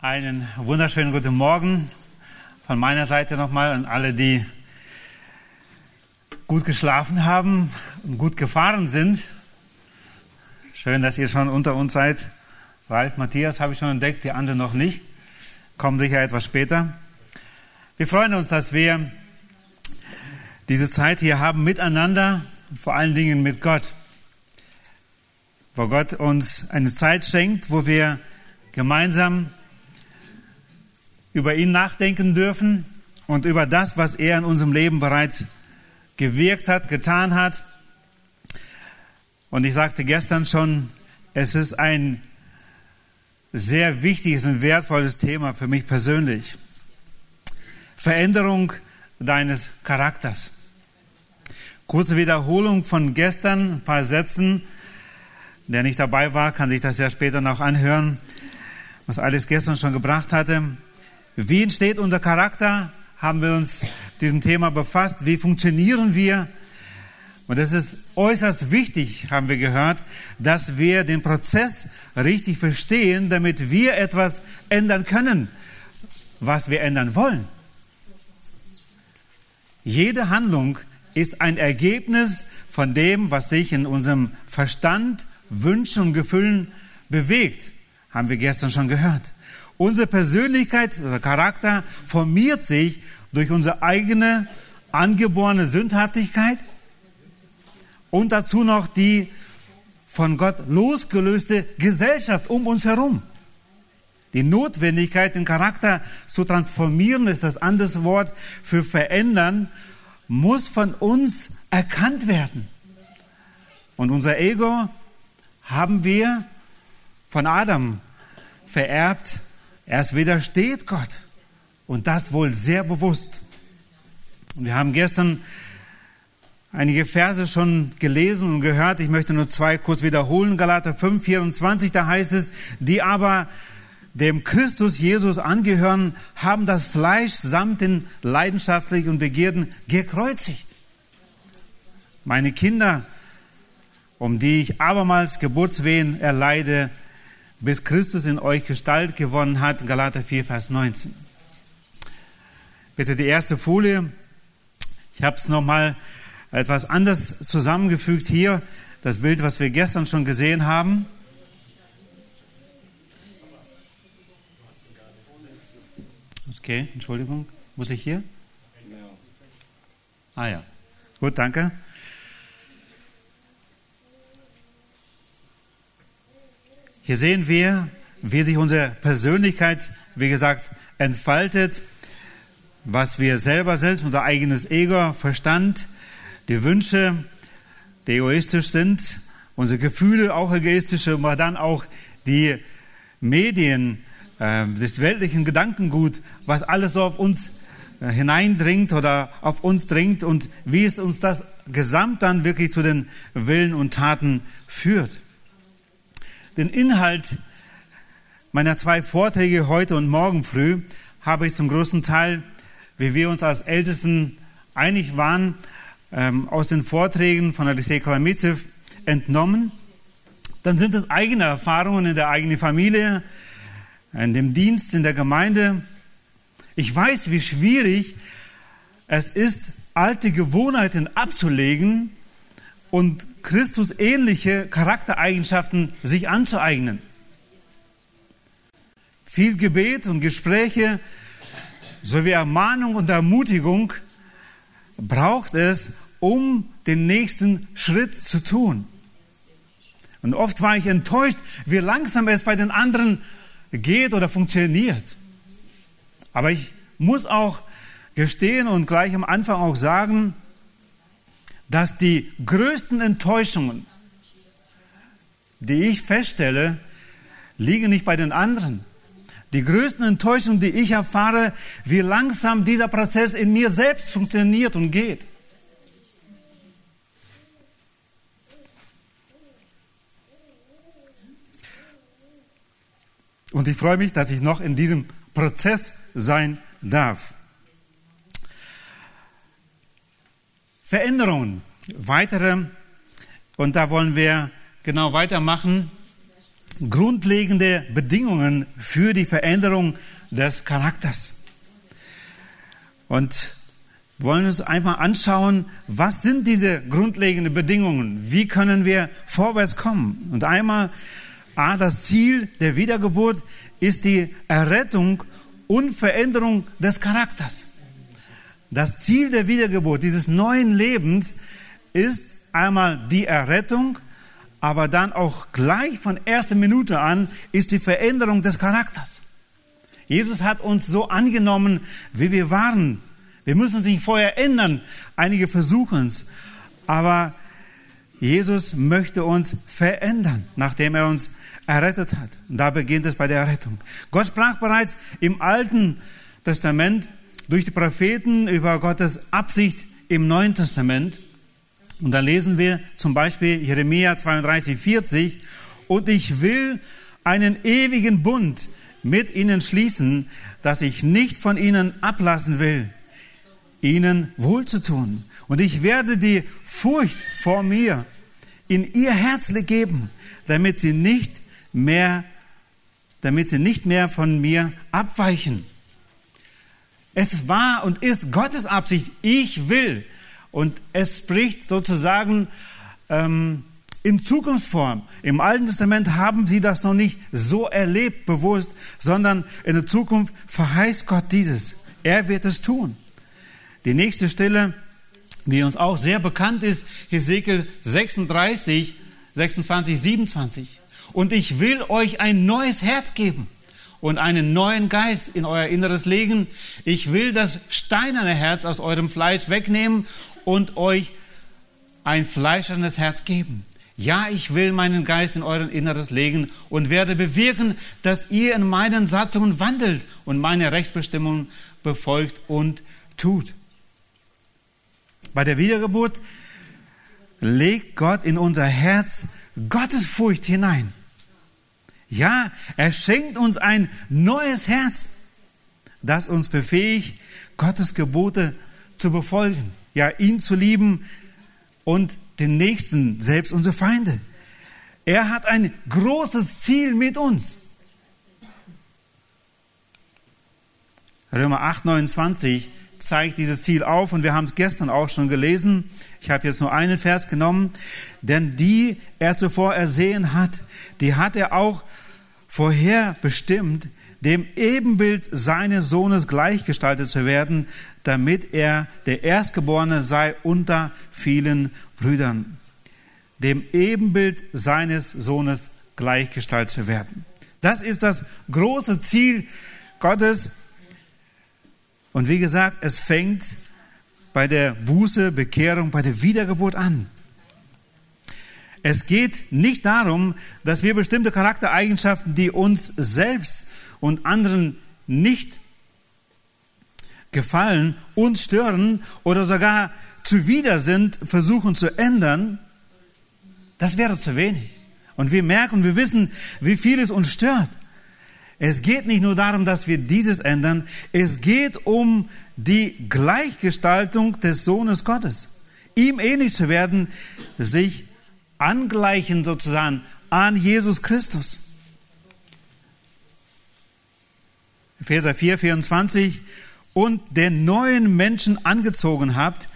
Einen wunderschönen guten Morgen von meiner Seite nochmal an alle, die gut geschlafen haben und gut gefahren sind. Schön, dass ihr schon unter uns seid. Ralf, Matthias habe ich schon entdeckt, die anderen noch nicht. Kommen sicher etwas später. Wir freuen uns, dass wir diese Zeit hier haben miteinander, vor allen Dingen mit Gott. Wo Gott uns eine Zeit schenkt, wo wir gemeinsam über ihn nachdenken dürfen und über das, was er in unserem Leben bereits gewirkt hat, getan hat. Und ich sagte gestern schon, es ist ein sehr wichtiges und wertvolles Thema für mich persönlich. Veränderung deines Charakters. Kurze Wiederholung von gestern, ein paar Sätzen. Der nicht dabei war, kann sich das ja später noch anhören, was alles gestern schon gebracht hatte. Wie entsteht unser Charakter? Haben wir uns diesem Thema befasst. Wie funktionieren wir? Und es ist äußerst wichtig, haben wir gehört, dass wir den Prozess richtig verstehen, damit wir etwas ändern können, was wir ändern wollen. Jede Handlung ist ein Ergebnis von dem, was sich in unserem Verstand, Wünschen und Gefühlen bewegt, haben wir gestern schon gehört. Unsere Persönlichkeit oder Charakter formiert sich durch unsere eigene angeborene Sündhaftigkeit und dazu noch die von Gott losgelöste Gesellschaft um uns herum. Die Notwendigkeit, den Charakter zu transformieren, ist das andere Wort für verändern, muss von uns erkannt werden. Und unser Ego haben wir von Adam vererbt es widersteht Gott. Und das wohl sehr bewusst. Wir haben gestern einige Verse schon gelesen und gehört. Ich möchte nur zwei kurz wiederholen. Galater 5, 24, da heißt es, die aber dem Christus Jesus angehören, haben das Fleisch samt den leidenschaftlichen Begierden gekreuzigt. Meine Kinder, um die ich abermals Geburtswehen erleide, bis Christus in euch Gestalt gewonnen hat. Galater 4, Vers 19. Bitte die erste Folie. Ich habe es nochmal etwas anders zusammengefügt hier. Das Bild, was wir gestern schon gesehen haben. Okay, Entschuldigung. Muss ich hier? Ah ja. Gut, danke. Hier sehen wir, wie sich unsere Persönlichkeit, wie gesagt, entfaltet, was wir selber selbst, unser eigenes Ego, Verstand, die Wünsche, die egoistisch sind, unsere Gefühle auch egoistisch, aber dann auch die Medien, äh, das weltlichen Gedankengut, was alles so auf uns äh, hineindringt oder auf uns dringt und wie es uns das gesamt dann wirklich zu den Willen und Taten führt. Den Inhalt meiner zwei Vorträge heute und morgen früh habe ich zum großen Teil, wie wir uns als Ältesten einig waren, ähm, aus den Vorträgen von Alexei Kalamitsev entnommen. Dann sind es eigene Erfahrungen in der eigenen Familie, in dem Dienst, in der Gemeinde. Ich weiß, wie schwierig es ist, alte Gewohnheiten abzulegen und Christus ähnliche Charaktereigenschaften sich anzueignen. Viel Gebet und Gespräche sowie Ermahnung und Ermutigung braucht es, um den nächsten Schritt zu tun. Und oft war ich enttäuscht, wie langsam es bei den anderen geht oder funktioniert. Aber ich muss auch gestehen und gleich am Anfang auch sagen, dass die größten Enttäuschungen, die ich feststelle, liegen nicht bei den anderen. Die größten Enttäuschungen, die ich erfahre, wie langsam dieser Prozess in mir selbst funktioniert und geht. Und ich freue mich, dass ich noch in diesem Prozess sein darf. Veränderungen, weitere. Und da wollen wir genau weitermachen grundlegende Bedingungen für die Veränderung des Charakters. Und wollen uns einfach anschauen, was sind diese grundlegenden Bedingungen? Wie können wir vorwärts kommen? Und einmal, A, das Ziel der Wiedergeburt ist die Errettung und Veränderung des Charakters. Das Ziel der Wiedergeburt, dieses neuen Lebens, ist einmal die Errettung, aber dann auch gleich von erster Minute an ist die Veränderung des Charakters. Jesus hat uns so angenommen, wie wir waren. Wir müssen uns nicht vorher ändern. Einige versuchen es. Aber Jesus möchte uns verändern, nachdem er uns errettet hat. Und da beginnt es bei der Errettung. Gott sprach bereits im Alten Testament durch die Propheten über Gottes Absicht im Neuen Testament. Und da lesen wir zum Beispiel Jeremia 32, 40, und ich will einen ewigen Bund mit ihnen schließen, dass ich nicht von ihnen ablassen will, ihnen wohlzutun. Und ich werde die Furcht vor mir in ihr Herz geben, damit sie nicht mehr, damit sie nicht mehr von mir abweichen. Es war und ist Gottes Absicht, ich will, und es spricht sozusagen ähm, in Zukunftsform. Im Alten Testament haben sie das noch nicht so erlebt, bewusst, sondern in der Zukunft verheißt Gott dieses. Er wird es tun. Die nächste Stelle, die uns auch sehr bekannt ist, Hesekiel 36, 26, 27. Und ich will euch ein neues Herz geben und einen neuen Geist in euer Inneres legen. Ich will das steinerne Herz aus eurem Fleisch wegnehmen und euch ein fleischernes Herz geben. Ja, ich will meinen Geist in euren Inneres legen und werde bewirken, dass ihr in meinen Satzungen wandelt und meine Rechtsbestimmungen befolgt und tut. Bei der Wiedergeburt legt Gott in unser Herz Gottesfurcht hinein. Ja, er schenkt uns ein neues Herz, das uns befähigt, Gottes Gebote zu befolgen ja, ihn zu lieben und den Nächsten, selbst unsere Feinde. Er hat ein großes Ziel mit uns. Römer 8, 29 zeigt dieses Ziel auf und wir haben es gestern auch schon gelesen. Ich habe jetzt nur einen Vers genommen. Denn die er zuvor ersehen hat, die hat er auch vorher bestimmt, dem Ebenbild seines Sohnes gleichgestaltet zu werden, damit er der Erstgeborene sei unter vielen Brüdern, dem Ebenbild seines Sohnes gleichgestaltet zu werden. Das ist das große Ziel Gottes. Und wie gesagt, es fängt bei der Buße, Bekehrung, bei der Wiedergeburt an. Es geht nicht darum, dass wir bestimmte Charaktereigenschaften, die uns selbst und anderen nicht gefallen, uns stören oder sogar zuwider sind, versuchen zu ändern, das wäre zu wenig. Und wir merken, wir wissen, wie viel es uns stört. Es geht nicht nur darum, dass wir dieses ändern, es geht um die Gleichgestaltung des Sohnes Gottes. Ihm ähnlich zu werden, sich angleichen sozusagen an Jesus Christus. Epheser 4, 24, und den neuen Menschen angezogen habt,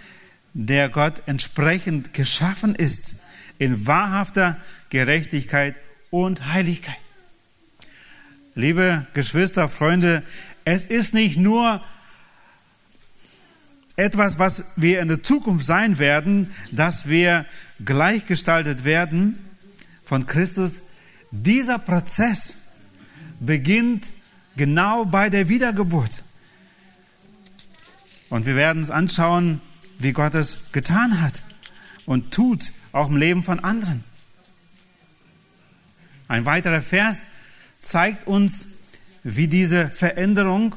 der Gott entsprechend geschaffen ist, in wahrhafter Gerechtigkeit und Heiligkeit. Liebe Geschwister, Freunde, es ist nicht nur etwas, was wir in der Zukunft sein werden, dass wir gleichgestaltet werden von Christus. Dieser Prozess beginnt genau bei der Wiedergeburt. Und wir werden uns anschauen, wie Gott es getan hat und tut, auch im Leben von anderen. Ein weiterer Vers zeigt uns, wie diese Veränderung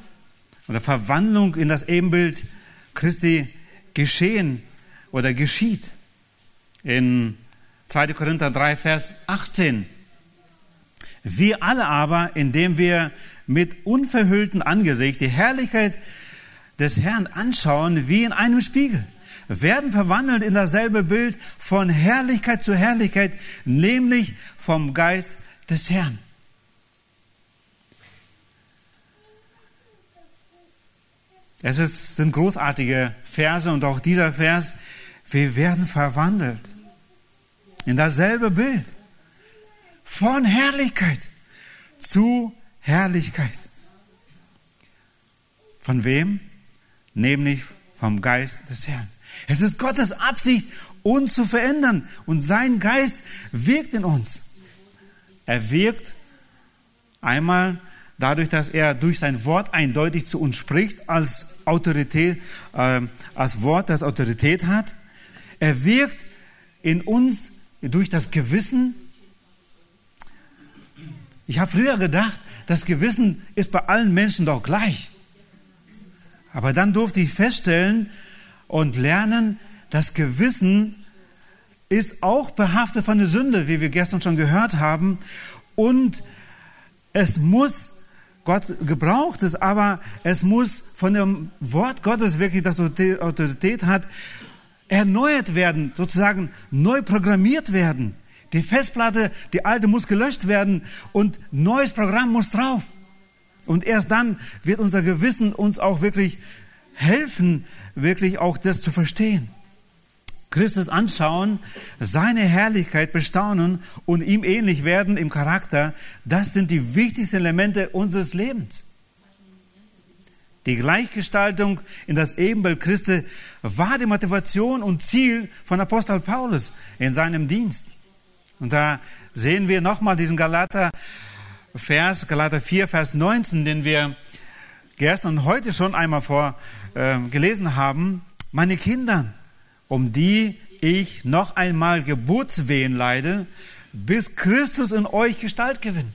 oder Verwandlung in das Ebenbild Christi geschehen oder geschieht. In 2. Korinther 3, Vers 18. Wir alle aber, indem wir mit unverhülltem Angesicht die Herrlichkeit des Herrn anschauen wie in einem Spiegel, werden verwandelt in dasselbe Bild von Herrlichkeit zu Herrlichkeit, nämlich vom Geist des Herrn. Es ist, sind großartige Verse und auch dieser Vers, wir werden verwandelt in dasselbe Bild von Herrlichkeit zu Herrlichkeit. Von wem? Nämlich vom Geist des Herrn. Es ist Gottes Absicht, uns zu verändern und sein Geist wirkt in uns. Er wirkt einmal dadurch, dass er durch sein Wort eindeutig zu uns spricht, als Autorität, äh, als Wort, das Autorität hat. Er wirkt in uns durch das Gewissen. Ich habe früher gedacht, das Gewissen ist bei allen Menschen doch gleich. Aber dann durfte ich feststellen und lernen, das Gewissen ist auch behaftet von der Sünde, wie wir gestern schon gehört haben. Und es muss Gott gebraucht es, aber es muss von dem Wort Gottes wirklich, das Autorität hat, erneuert werden, sozusagen neu programmiert werden. Die Festplatte, die alte muss gelöscht werden und neues Programm muss drauf. Und erst dann wird unser Gewissen uns auch wirklich helfen, wirklich auch das zu verstehen. Christus anschauen, seine Herrlichkeit bestaunen und ihm ähnlich werden im Charakter, das sind die wichtigsten Elemente unseres Lebens. Die Gleichgestaltung in das Ebenbild Christi war die Motivation und Ziel von Apostel Paulus in seinem Dienst. Und da sehen wir nochmal diesen Galater Vers, Galater 4, Vers 19, den wir gestern und heute schon einmal vor äh, gelesen haben. Meine Kinder, um die ich noch einmal Geburtswehen leide, bis Christus in euch Gestalt gewinnt.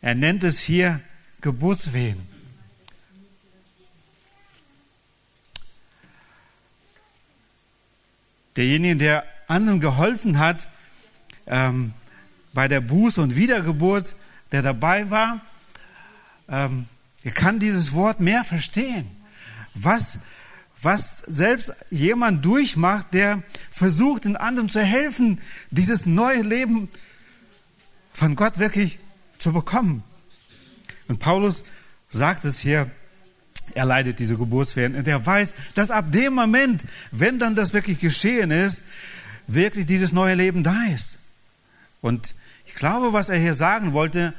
Er nennt es hier Geburtswehen. Derjenige, der anderen geholfen hat ähm, bei der Buß- und Wiedergeburt, der dabei war, ähm, er kann dieses Wort mehr verstehen. Was was selbst jemand durchmacht, der versucht, den anderen zu helfen, dieses neue Leben von Gott wirklich zu bekommen. Und Paulus sagt es hier, er leidet diese Geburtswehen und er weiß, dass ab dem Moment, wenn dann das wirklich geschehen ist, wirklich dieses neue Leben da ist. Und ich glaube, was er hier sagen wollte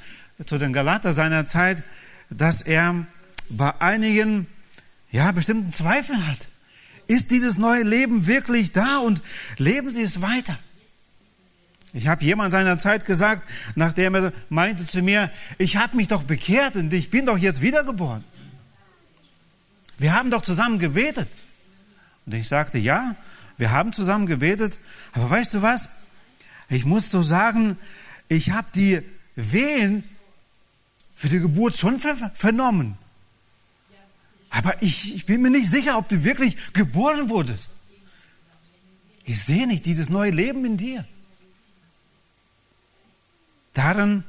zu den Galater seiner Zeit, dass er bei einigen ja, bestimmten Zweifel hat. Ist dieses neue Leben wirklich da und leben Sie es weiter? Ich habe jemand seiner Zeit gesagt, nachdem er meinte zu mir, ich habe mich doch bekehrt und ich bin doch jetzt wiedergeboren. Wir haben doch zusammen gebetet. Und ich sagte, ja, wir haben zusammen gebetet, aber weißt du was? Ich muss so sagen, ich habe die Wehen für die Geburt schon vernommen. Aber ich, ich bin mir nicht sicher, ob du wirklich geboren wurdest. Ich sehe nicht dieses neue Leben in dir. Darin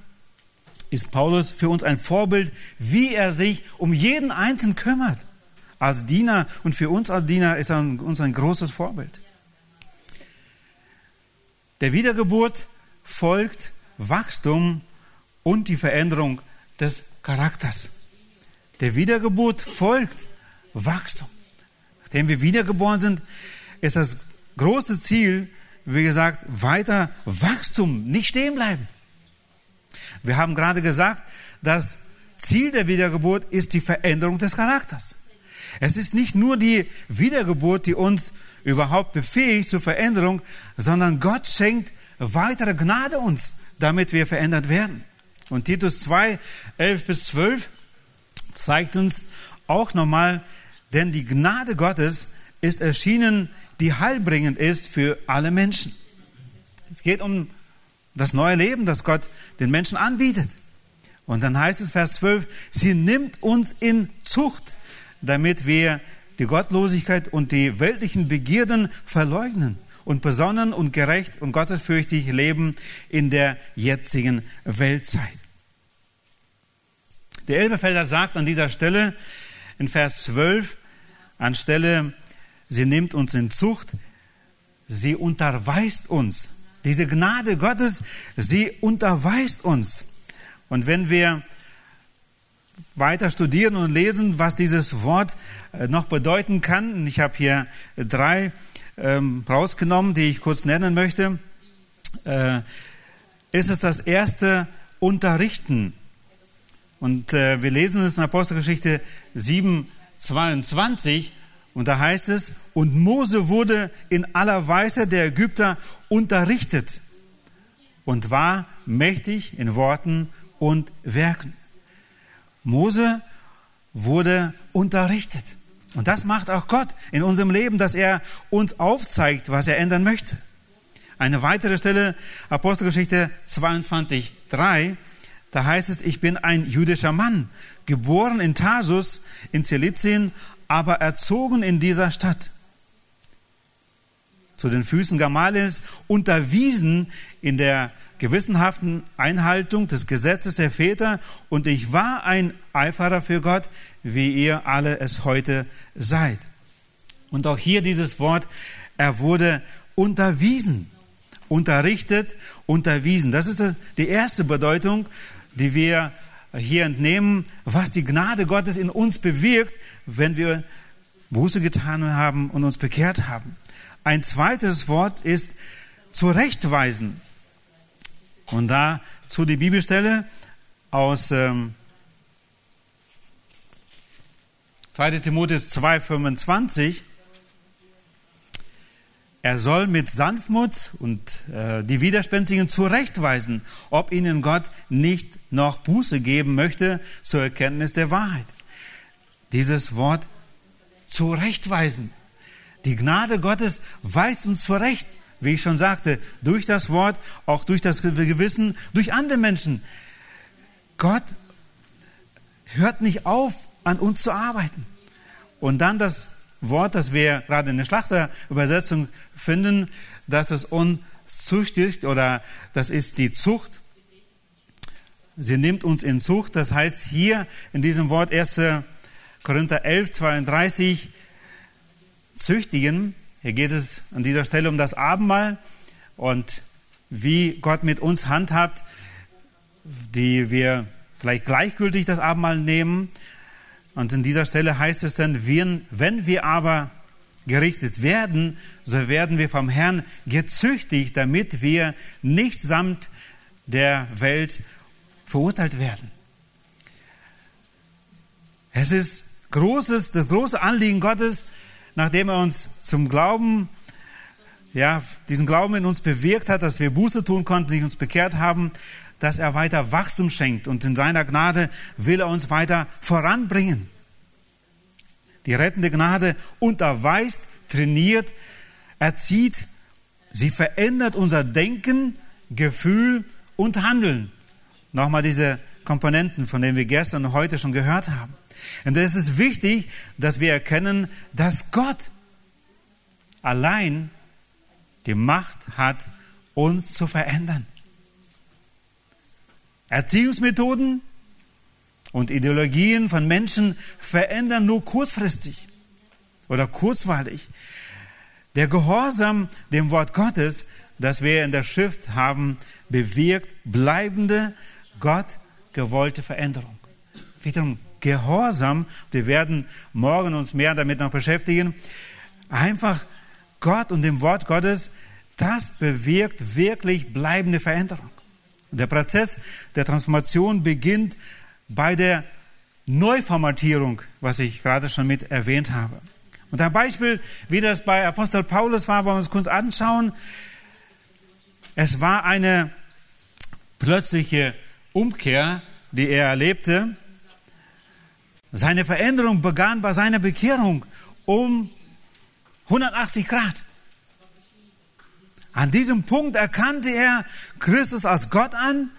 ist Paulus für uns ein Vorbild, wie er sich um jeden Einzelnen kümmert. Als Diener und für uns als Diener ist er uns ein großes Vorbild. Der Wiedergeburt folgt Wachstum und die Veränderung des Charakters. Der Wiedergeburt folgt Wachstum. Nachdem wir wiedergeboren sind, ist das große Ziel, wie gesagt, weiter Wachstum, nicht stehen bleiben. Wir haben gerade gesagt, das Ziel der Wiedergeburt ist die Veränderung des Charakters. Es ist nicht nur die Wiedergeburt, die uns überhaupt befähigt zur Veränderung, sondern Gott schenkt weitere Gnade uns, damit wir verändert werden. Und Titus 2, 11 bis 12 zeigt uns auch nochmal, denn die Gnade Gottes ist erschienen, die heilbringend ist für alle Menschen. Es geht um das neue Leben, das Gott den Menschen anbietet. Und dann heißt es Vers 12, sie nimmt uns in Zucht, damit wir die Gottlosigkeit und die weltlichen Begierden verleugnen und besonnen und gerecht und gottesfürchtig leben in der jetzigen Weltzeit. Der Elbefelder sagt an dieser Stelle in Vers 12, anstelle, sie nimmt uns in Zucht, sie unterweist uns Diese Gnade Gottes, sie unterweist uns. Und wenn wir weiter studieren und lesen, was dieses Wort äh, noch bedeuten kann, ich habe hier drei ähm, rausgenommen, die ich kurz nennen möchte, äh, ist es das erste Unterrichten. Und äh, wir lesen es in Apostelgeschichte 7, 22. Und da heißt es, und Mose wurde in aller Weise der Ägypter unterrichtet und war mächtig in Worten und Werken. Mose wurde unterrichtet. Und das macht auch Gott in unserem Leben, dass er uns aufzeigt, was er ändern möchte. Eine weitere Stelle, Apostelgeschichte 22, 3, da heißt es, ich bin ein jüdischer Mann, geboren in Tarsus in Zilizien, aber erzogen in dieser Stadt. Zu den Füßen Gamaliels unterwiesen in der gewissenhaften Einhaltung des Gesetzes der Väter und ich war ein Eiferer für Gott, wie ihr alle es heute seid. Und auch hier dieses Wort, er wurde unterwiesen, unterrichtet, unterwiesen. Das ist die erste Bedeutung die wir hier entnehmen, was die Gnade Gottes in uns bewirkt, wenn wir Buße getan haben und uns bekehrt haben. Ein zweites Wort ist zurechtweisen. Und dazu die Bibelstelle aus ähm, 2. Timotheus 2,25. Er soll mit Sanftmut und äh, die Widerspenstigen zurechtweisen, ob ihnen Gott nicht noch Buße geben möchte zur Erkenntnis der Wahrheit. Dieses Wort zurechtweisen. Die Gnade Gottes weist uns zurecht, wie ich schon sagte, durch das Wort, auch durch das Gewissen, durch andere Menschen. Gott hört nicht auf, an uns zu arbeiten. Und dann das Wort, das wir gerade in der Schlachterübersetzung finden, dass es uns züchtigt oder das ist die Zucht. Sie nimmt uns in Zucht. Das heißt hier in diesem Wort 1. Korinther 11, 32 züchtigen. Hier geht es an dieser Stelle um das Abendmahl und wie Gott mit uns handhabt, die wir vielleicht gleichgültig das Abendmahl nehmen und an dieser Stelle heißt es dann, wenn wir aber gerichtet werden, so werden wir vom Herrn gezüchtigt, damit wir nicht samt der Welt verurteilt werden. Es ist großes, das große Anliegen Gottes, nachdem er uns zum Glauben, ja, diesen Glauben in uns bewirkt hat, dass wir Buße tun konnten, sich uns bekehrt haben, dass er weiter Wachstum schenkt und in seiner Gnade will er uns weiter voranbringen. Die rettende Gnade unterweist, trainiert, erzieht, sie verändert unser Denken, Gefühl und Handeln. Nochmal diese Komponenten, von denen wir gestern und heute schon gehört haben. Und es ist wichtig, dass wir erkennen, dass Gott allein die Macht hat, uns zu verändern. Erziehungsmethoden und Ideologien von Menschen verändern nur kurzfristig oder kurzweilig. Der Gehorsam dem Wort Gottes, das wir in der Schrift haben, bewirkt bleibende, Gott gewollte Veränderung. Wiederum Gehorsam, wir werden morgen uns mehr damit noch beschäftigen, einfach Gott und dem Wort Gottes, das bewirkt wirklich bleibende Veränderung. Der Prozess der Transformation beginnt bei der Neuformatierung, was ich gerade schon mit erwähnt habe. Und ein Beispiel, wie das bei Apostel Paulus war, wollen wir uns kurz anschauen. Es war eine plötzliche Umkehr, die er erlebte. Seine Veränderung begann bei seiner Bekehrung um 180 Grad. An diesem Punkt erkannte er Christus als Gott an,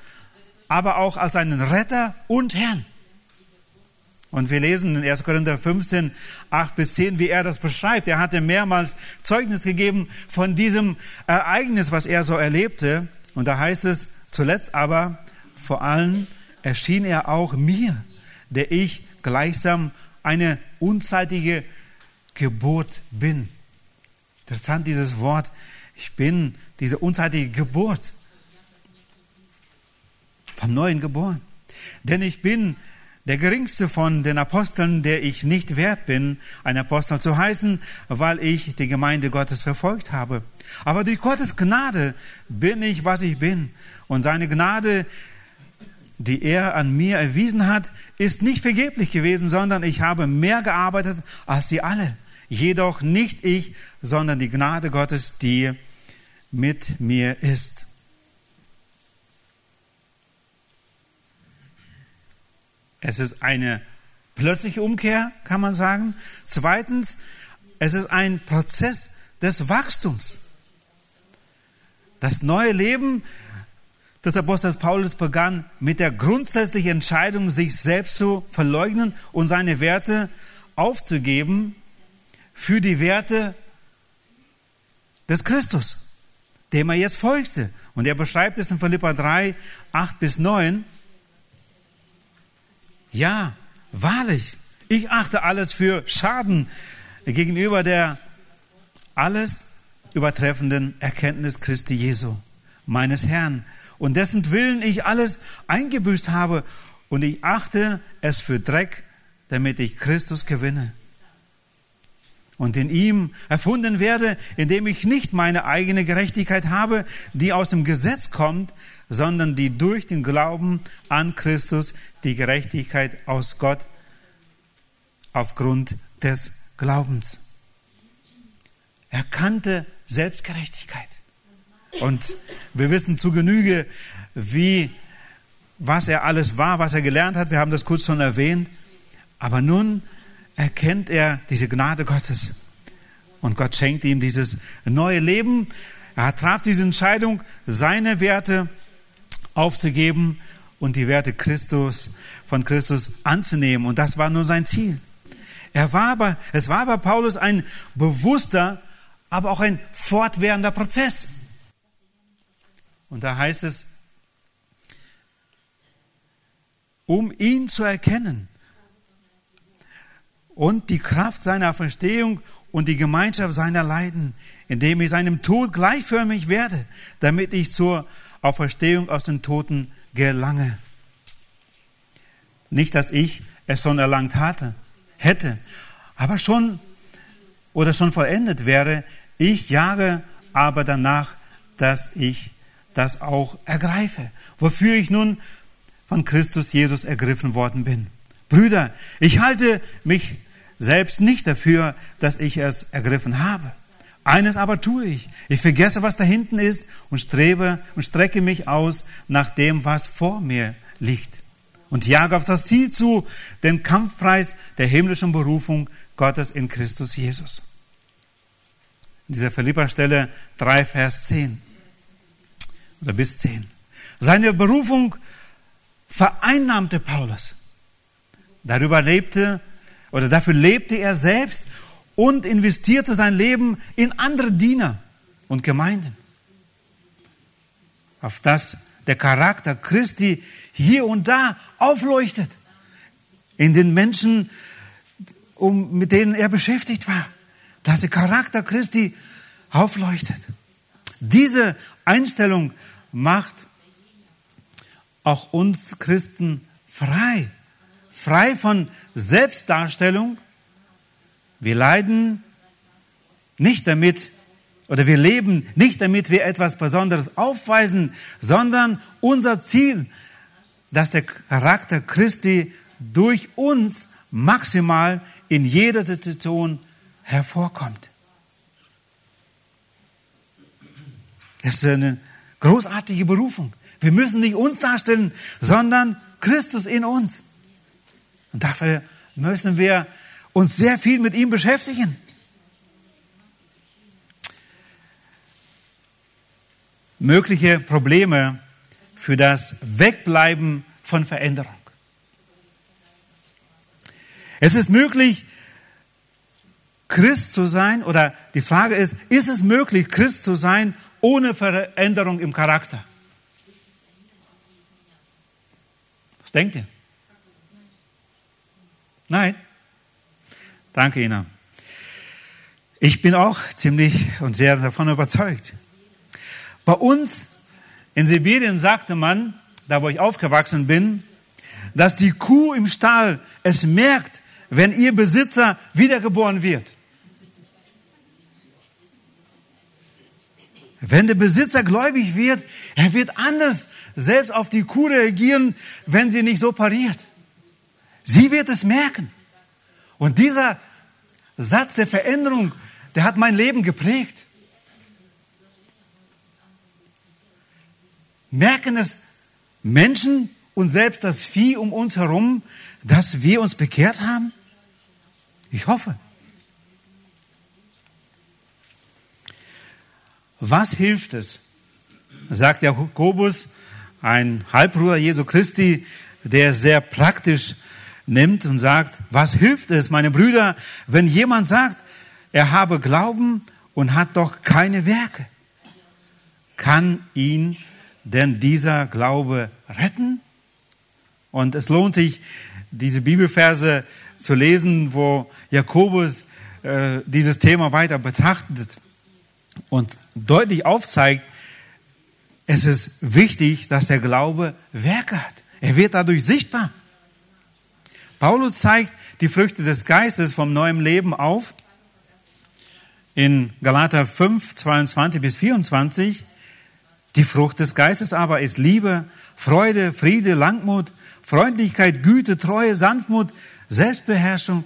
aber auch als seinen Retter und Herrn. Und wir lesen in 1. Korinther 15, 8 bis 10, wie er das beschreibt. Er hatte mehrmals Zeugnis gegeben von diesem Ereignis, was er so erlebte. Und da heißt es, zuletzt aber vor allem erschien er auch mir, der ich gleichsam eine unzeitige Geburt bin. Interessant dieses Wort Ich bin diese unzeitige Geburt vom Neuen geboren. Denn ich bin der geringste von den Aposteln, der ich nicht wert bin, ein Apostel zu heißen, weil ich die Gemeinde Gottes verfolgt habe. Aber durch Gottes Gnade bin ich, was ich bin. Und seine Gnade, die er an mir erwiesen hat, ist nicht vergeblich gewesen, sondern ich habe mehr gearbeitet als sie alle. Jedoch nicht ich, sondern die Gnade Gottes, die mit mir ist. Es ist eine plötzliche Umkehr, kann man sagen. Zweitens, es ist ein Prozess des Wachstums. Das neue Leben des Apostels Paulus begann mit der grundsätzlichen Entscheidung, sich selbst zu verleugnen und seine Werte aufzugeben für die Werte des Christus, dem er jetzt folgte. Und er beschreibt es in Philippa 3, 8 bis 9. Ja, wahrlich, ich achte alles für Schaden gegenüber der alles übertreffenden Erkenntnis Christi Jesu, meines Herrn, und dessen Willen ich alles eingebüßt habe, und ich achte es für Dreck, damit ich Christus gewinne und in ihm erfunden werde, indem ich nicht meine eigene Gerechtigkeit habe, die aus dem Gesetz kommt, sondern die durch den Glauben an Christus die Gerechtigkeit aus Gott aufgrund des Glaubens. Er kannte Selbstgerechtigkeit. Und wir wissen zu Genüge, wie, was er alles war, was er gelernt hat. Wir haben das kurz schon erwähnt. Aber nun erkennt er diese Gnade Gottes. Und Gott schenkt ihm dieses neue Leben. Er traf diese Entscheidung, seine Werte aufzugeben und die Werte Christus, von Christus anzunehmen. Und das war nur sein Ziel. Er war aber, es war bei Paulus ein bewusster, aber auch ein fortwährender Prozess. Und da heißt es, um ihn zu erkennen und die Kraft seiner Verstehung und die Gemeinschaft seiner Leiden, indem ich seinem Tod gleichförmig werde, damit ich zur Auferstehung aus den Toten gelange. Nicht, dass ich es schon erlangt hatte, hätte, aber schon oder schon vollendet wäre. Ich jage aber danach, dass ich das auch ergreife, wofür ich nun von Christus Jesus ergriffen worden bin. Brüder, ich halte mich selbst nicht dafür, dass ich es ergriffen habe. Eines aber tue ich. Ich vergesse, was da hinten ist und strebe und strecke mich aus nach dem, was vor mir liegt. Und jage auf das Ziel zu, den Kampfpreis der himmlischen Berufung Gottes in Christus Jesus. In dieser Philippa-Stelle 3, Vers 10 oder bis 10. Seine Berufung vereinnahmte Paulus. Darüber lebte oder dafür lebte er selbst und investierte sein Leben in andere Diener und Gemeinden. Auf das der Charakter Christi hier und da aufleuchtet. In den Menschen, um, mit denen er beschäftigt war. Dass der Charakter Christi aufleuchtet. Diese Einstellung macht auch uns Christen frei frei von Selbstdarstellung. Wir leiden nicht damit oder wir leben nicht damit wir etwas Besonderes aufweisen, sondern unser Ziel, dass der Charakter Christi durch uns maximal in jeder Situation hervorkommt. Das ist eine großartige Berufung. Wir müssen nicht uns darstellen, sondern Christus in uns. Und dafür müssen wir uns sehr viel mit ihm beschäftigen. Mögliche Probleme für das Wegbleiben von Veränderung. Es ist möglich, Christ zu sein, oder die Frage ist, ist es möglich, Christ zu sein ohne Veränderung im Charakter? Was denkt ihr? Nein. Danke, Ina. Ich bin auch ziemlich und sehr davon überzeugt. Bei uns in Sibirien sagte man, da wo ich aufgewachsen bin, dass die Kuh im Stall es merkt, wenn ihr Besitzer wiedergeboren wird. Wenn der Besitzer gläubig wird, er wird anders selbst auf die Kuh reagieren, wenn sie nicht so pariert. Sie wird es merken. Und dieser Satz der Veränderung, der hat mein Leben geprägt. Merken es Menschen und selbst das Vieh um uns herum, dass wir uns bekehrt haben? Ich hoffe. Was hilft es? Sagt Jakobus, ein Halbbruder Jesu Christi, der sehr praktisch nimmt und sagt, was hilft es, meine Brüder, wenn jemand sagt, er habe Glauben und hat doch keine Werke? Kann ihn denn dieser Glaube retten? Und es lohnt sich, diese Bibelverse zu lesen, wo Jakobus äh, dieses Thema weiter betrachtet und deutlich aufzeigt, es ist wichtig, dass der Glaube Werke hat. Er wird dadurch sichtbar. Paulus zeigt die Früchte des Geistes vom neuen Leben auf. In Galater 5, 22 bis 24. Die Frucht des Geistes aber ist Liebe, Freude, Friede, Langmut, Freundlichkeit, Güte, Treue, Sanftmut, Selbstbeherrschung.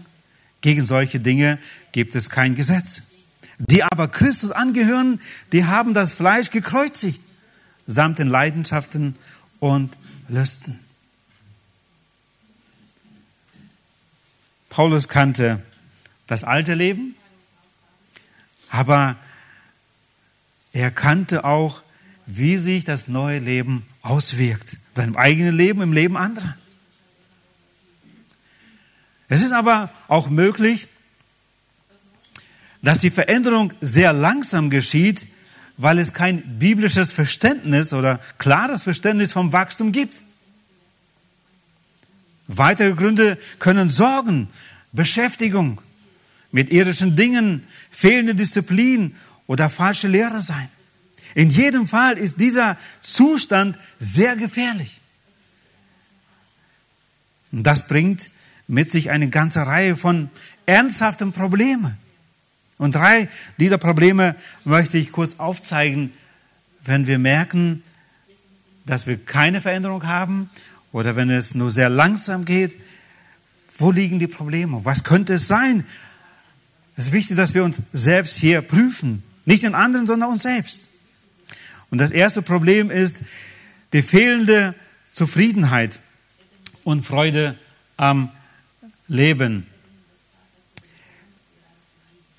Gegen solche Dinge gibt es kein Gesetz. Die aber Christus angehören, die haben das Fleisch gekreuzigt, samt den Leidenschaften und Lüsten. Paulus kannte das alte Leben, aber er kannte auch, wie sich das neue Leben auswirkt. Seinem eigenen Leben, im Leben anderer. Es ist aber auch möglich, dass die Veränderung sehr langsam geschieht, weil es kein biblisches Verständnis oder klares Verständnis vom Wachstum gibt. Weitere Gründe können Sorgen, Beschäftigung mit irdischen Dingen, fehlende Disziplin oder falsche Lehre sein. In jedem Fall ist dieser Zustand sehr gefährlich. Und das bringt mit sich eine ganze Reihe von ernsthaften Problemen. Und drei dieser Probleme möchte ich kurz aufzeigen, wenn wir merken, dass wir keine Veränderung haben oder wenn es nur sehr langsam geht. Wo liegen die Probleme? Was könnte es sein? Es ist wichtig, dass wir uns selbst hier prüfen. Nicht den anderen, sondern uns selbst. Und das erste Problem ist die fehlende Zufriedenheit und Freude am Leben.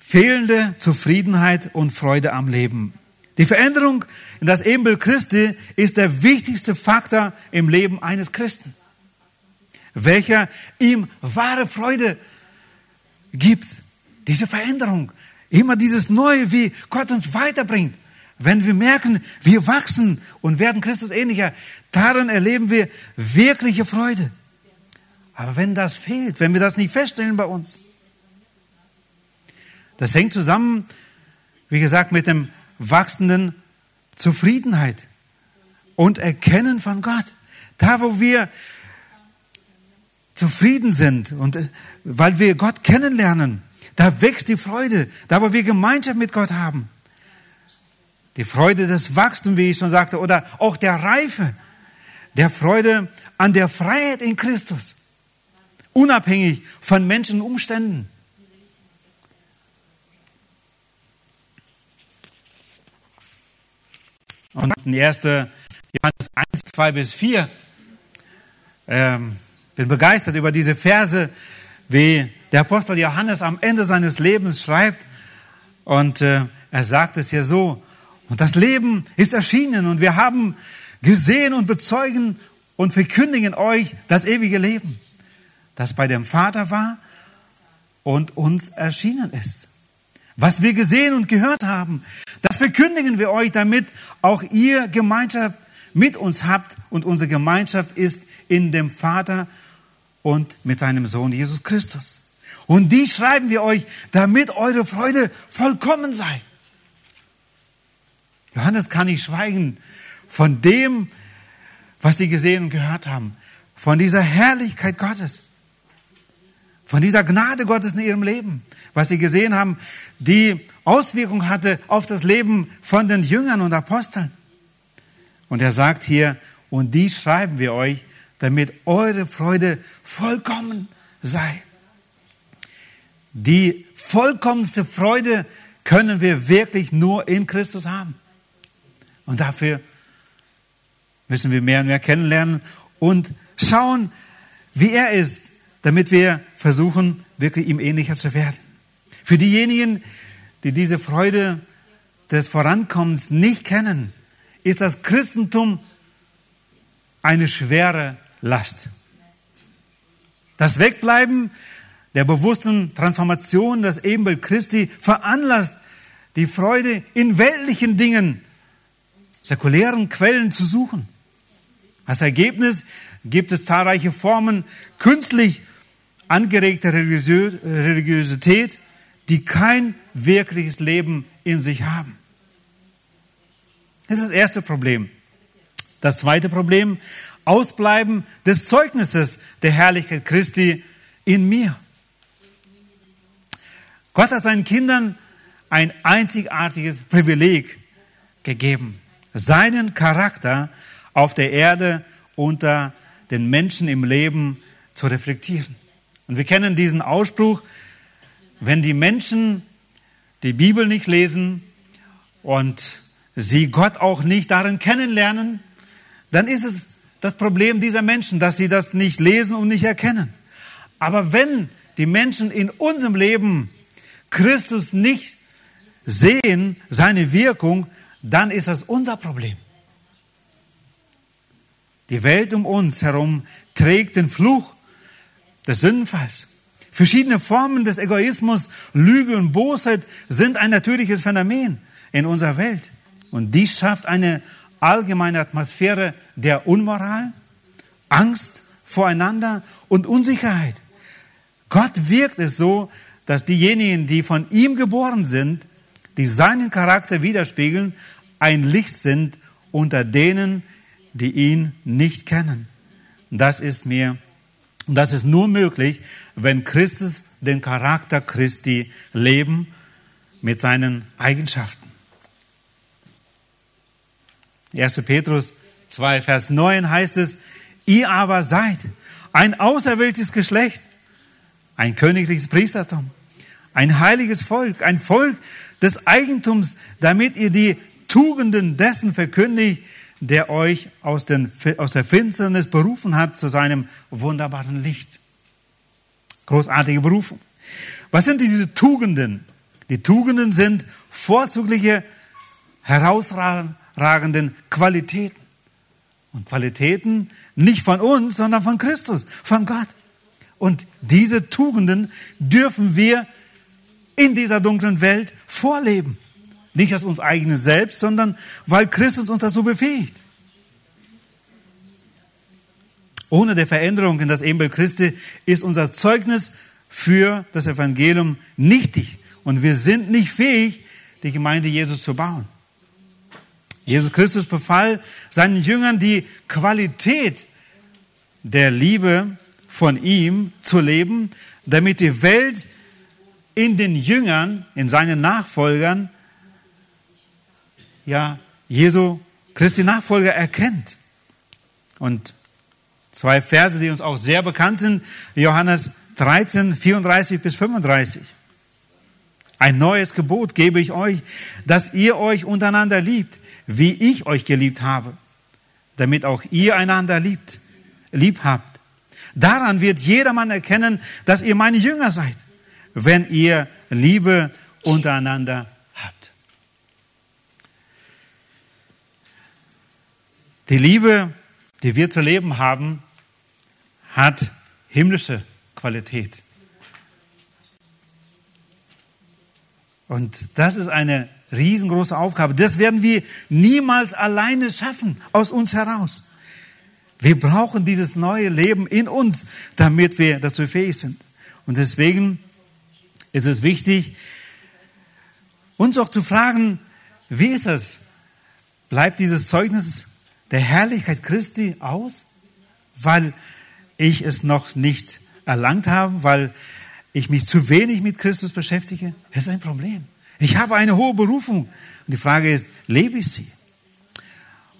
Fehlende Zufriedenheit und Freude am Leben. Die Veränderung in das Ebenbild Christi ist der wichtigste Faktor im Leben eines Christen, welcher ihm wahre Freude gibt. Diese Veränderung, immer dieses Neue, wie Gott uns weiterbringt. Wenn wir merken, wir wachsen und werden Christus ähnlicher, darin erleben wir wirkliche Freude. Aber wenn das fehlt, wenn wir das nicht feststellen bei uns, das hängt zusammen, wie gesagt, mit dem wachsenden Zufriedenheit und Erkennen von Gott. Da, wo wir zufrieden sind und äh, weil wir Gott kennenlernen, da wächst die Freude. Da, wo wir Gemeinschaft mit Gott haben. Die Freude des Wachstums, wie ich schon sagte, oder auch der Reife, der Freude an der Freiheit in Christus, unabhängig von Menschen und Umständen. Und in 1. Johannes 1, 2 bis 4, ähm, bin begeistert über diese Verse, wie der Apostel Johannes am Ende seines Lebens schreibt. Und äh, er sagt es hier so, und das Leben ist erschienen und wir haben gesehen und bezeugen und verkündigen euch das ewige Leben, das bei dem Vater war und uns erschienen ist. Was wir gesehen und gehört haben, das verkündigen wir euch, damit auch ihr Gemeinschaft mit uns habt und unsere Gemeinschaft ist in dem Vater und mit seinem Sohn Jesus Christus. Und die schreiben wir euch, damit eure Freude vollkommen sei. Johannes kann nicht schweigen von dem, was sie gesehen und gehört haben, von dieser Herrlichkeit Gottes, von dieser Gnade Gottes in ihrem Leben, was sie gesehen haben, die Auswirkung hatte auf das Leben von den Jüngern und Aposteln. Und er sagt hier, und die schreiben wir euch, damit eure Freude vollkommen sei. Die vollkommenste Freude können wir wirklich nur in Christus haben. Und dafür müssen wir mehr und mehr kennenlernen und schauen, wie er ist, damit wir versuchen, wirklich ihm ähnlicher zu werden. Für diejenigen, die diese Freude des Vorankommens nicht kennen, ist das Christentum eine schwere Last. Das Wegbleiben der bewussten Transformation, das Ebenbild Christi veranlasst, die Freude in weltlichen Dingen, säkulären Quellen zu suchen. Als Ergebnis gibt es zahlreiche Formen künstlich angeregter Religiosität, die kein wirkliches Leben in sich haben. Das ist das erste Problem. Das zweite Problem, Ausbleiben des Zeugnisses der Herrlichkeit Christi in mir. Gott hat seinen Kindern ein einzigartiges Privileg gegeben, seinen Charakter auf der Erde unter den Menschen im Leben zu reflektieren. Und wir kennen diesen Ausspruch, wenn die Menschen die Bibel nicht lesen und sie Gott auch nicht darin kennenlernen, dann ist es das Problem dieser Menschen, dass sie das nicht lesen und nicht erkennen. Aber wenn die Menschen in unserem Leben Christus nicht sehen, seine Wirkung, dann ist das unser Problem. Die Welt um uns herum trägt den Fluch des Sündenfalls. Verschiedene Formen des Egoismus, Lüge und Bosheit sind ein natürliches Phänomen in unserer Welt. Und dies schafft eine allgemeine Atmosphäre der Unmoral, Angst voreinander und Unsicherheit. Gott wirkt es so, dass diejenigen, die von ihm geboren sind, die seinen Charakter widerspiegeln, ein Licht sind unter denen, die ihn nicht kennen. Das ist mir, das ist nur möglich, wenn Christus den Charakter Christi leben mit seinen Eigenschaften. 1. Petrus 2, Vers 9 heißt es, ihr aber seid ein auserwähltes Geschlecht, ein königliches Priestertum, ein heiliges Volk, ein Volk des Eigentums, damit ihr die Tugenden dessen verkündigt, der euch aus, den, aus der Finsternis berufen hat zu seinem wunderbaren Licht. Großartige Berufung. Was sind diese Tugenden? Die Tugenden sind vorzügliche, herausragenden Qualitäten. Und Qualitäten nicht von uns, sondern von Christus, von Gott. Und diese Tugenden dürfen wir in dieser dunklen Welt vorleben. Nicht aus uns eigenen Selbst, sondern weil Christus uns dazu befähigt. Ohne der Veränderung in das Ebenbild Christi ist unser Zeugnis für das Evangelium nichtig. Und wir sind nicht fähig, die Gemeinde Jesus zu bauen. Jesus Christus befahl seinen Jüngern die Qualität der Liebe von ihm zu leben, damit die Welt in den Jüngern, in seinen Nachfolgern, ja, Jesu Christi Nachfolger erkennt. Und zwei Verse, die uns auch sehr bekannt sind, Johannes 13, 34 bis 35. Ein neues Gebot gebe ich euch, dass ihr euch untereinander liebt, wie ich euch geliebt habe, damit auch ihr einander liebt, lieb habt. Daran wird jedermann erkennen, dass ihr meine Jünger seid, wenn ihr Liebe untereinander habt. Die Liebe, die wir zu leben haben, hat himmlische Qualität. Und das ist eine riesengroße Aufgabe. Das werden wir niemals alleine schaffen, aus uns heraus. Wir brauchen dieses neue Leben in uns, damit wir dazu fähig sind. Und deswegen ist es wichtig, uns auch zu fragen, wie ist es bleibt dieses Zeugnis der Herrlichkeit Christi aus, weil ich es noch nicht erlangt habe, weil ich mich zu wenig mit Christus beschäftige? Das ist ein Problem. Ich habe eine hohe Berufung. Und die Frage ist, lebe ich sie?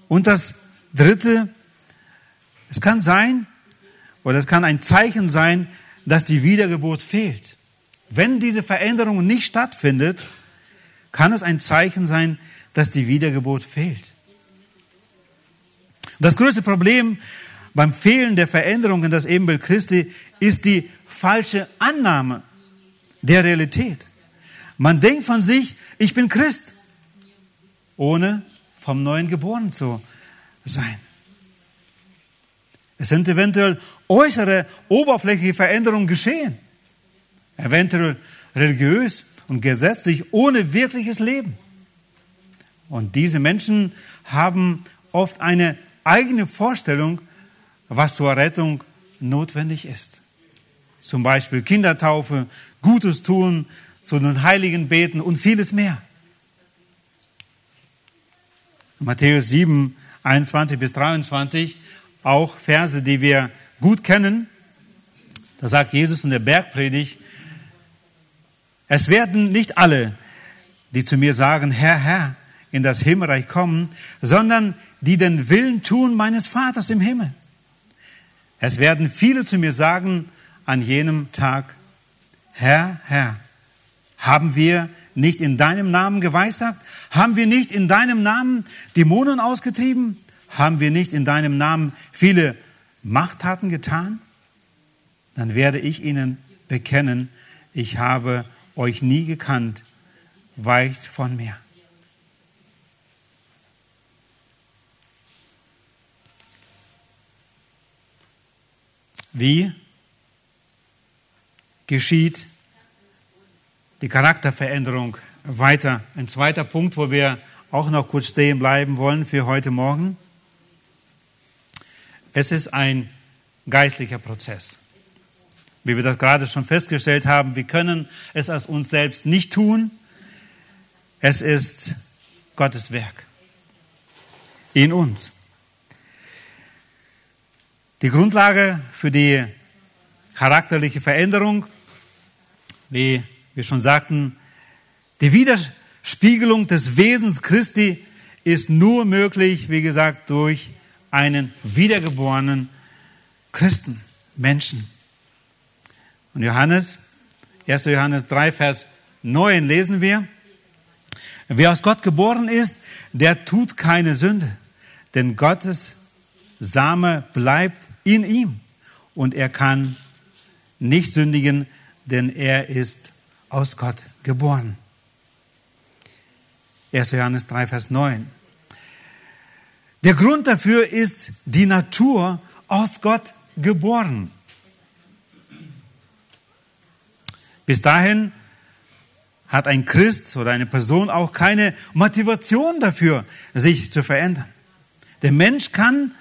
Und das Dritte, es kann sein, oder es kann ein Zeichen sein, dass die Wiedergeburt fehlt. Wenn diese Veränderung nicht stattfindet, kann es ein Zeichen sein, dass die Wiedergeburt fehlt. Das größte Problem beim Fehlen der Veränderung in das Ebenbild Christi ist die falsche Annahme der Realität. Man denkt von sich, ich bin Christ, ohne vom Neuen geboren zu sein. Es sind eventuell äußere, oberflächliche Veränderungen geschehen. Eventuell religiös und gesetzlich, ohne wirkliches Leben. Und diese Menschen haben oft eine eigene Vorstellung, was zur Rettung notwendig ist. Zum Beispiel Kindertaufe, Gutes tun, zu den Heiligen beten und vieles mehr. Matthäus 7, 21 bis 23, auch Verse, die wir gut kennen. Da sagt Jesus in der Bergpredigt, es werden nicht alle, die zu mir sagen, Herr, Herr, in das Himmelreich kommen, sondern die den Willen tun meines Vaters im Himmel. Es werden viele zu mir sagen an jenem Tag, Herr, Herr, haben wir nicht in deinem Namen geweissagt? Haben wir nicht in deinem Namen Dämonen ausgetrieben? Haben wir nicht in deinem Namen viele Machttaten getan? Dann werde ich ihnen bekennen, ich habe euch nie gekannt, weicht von mir. Wie geschieht die Charakterveränderung weiter? Ein zweiter Punkt, wo wir auch noch kurz stehen bleiben wollen für heute Morgen. Es ist ein geistlicher Prozess. Wie wir das gerade schon festgestellt haben, wir können es aus uns selbst nicht tun. Es ist Gottes Werk in uns. Die Grundlage für die charakterliche Veränderung, wie wir schon sagten, die Widerspiegelung des Wesens Christi ist nur möglich, wie gesagt, durch einen wiedergeborenen Christen, Menschen. Und Johannes, 1. Johannes 3, Vers 9 lesen wir, wer aus Gott geboren ist, der tut keine Sünde, denn Gottes Same bleibt in ihm und er kann nicht sündigen, denn er ist aus Gott geboren. 1. Johannes 3, Vers 9. Der Grund dafür ist die Natur aus Gott geboren. Bis dahin hat ein Christ oder eine Person auch keine Motivation dafür, sich zu verändern. Der Mensch kann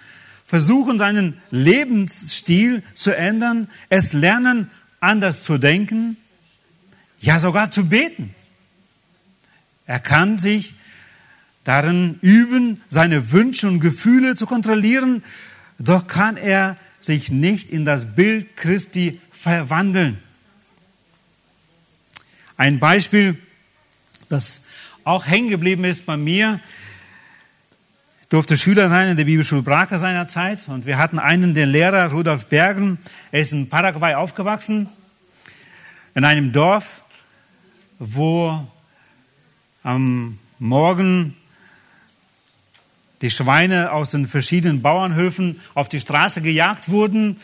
versuchen, seinen Lebensstil zu ändern, es lernen, anders zu denken, ja sogar zu beten. Er kann sich darin üben, seine Wünsche und Gefühle zu kontrollieren, doch kann er sich nicht in das Bild Christi verwandeln. Ein Beispiel, das auch hängen geblieben ist bei mir, durfte Schüler sein in der Bibelschule Braker seiner Zeit und wir hatten einen, den Lehrer Rudolf Bergen. Er ist in Paraguay aufgewachsen, in einem Dorf, wo am Morgen die Schweine aus den verschiedenen Bauernhöfen auf die Straße gejagt wurden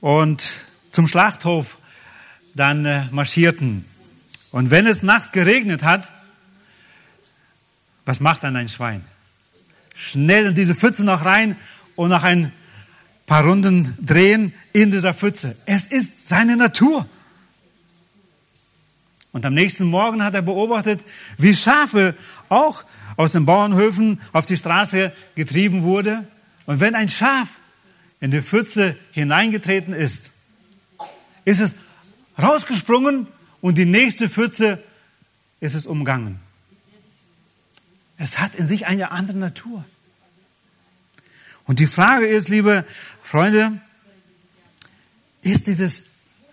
und zum Schlachthof dann äh, marschierten. Und wenn es nachts geregnet hat, was macht dann ein Schwein? Schnell in diese Pfütze noch rein und nach ein paar Runden drehen in dieser Pfütze. Es ist seine Natur. Und am nächsten Morgen hat er beobachtet, wie Schafe auch aus den Bauernhöfen auf die Straße getrieben wurde. Und wenn ein Schaf in die Pfütze hineingetreten ist, ist es rausgesprungen und die nächste Pfütze ist es umgangen. Es hat in sich eine andere Natur. Und die Frage ist, liebe Freunde, ist dieses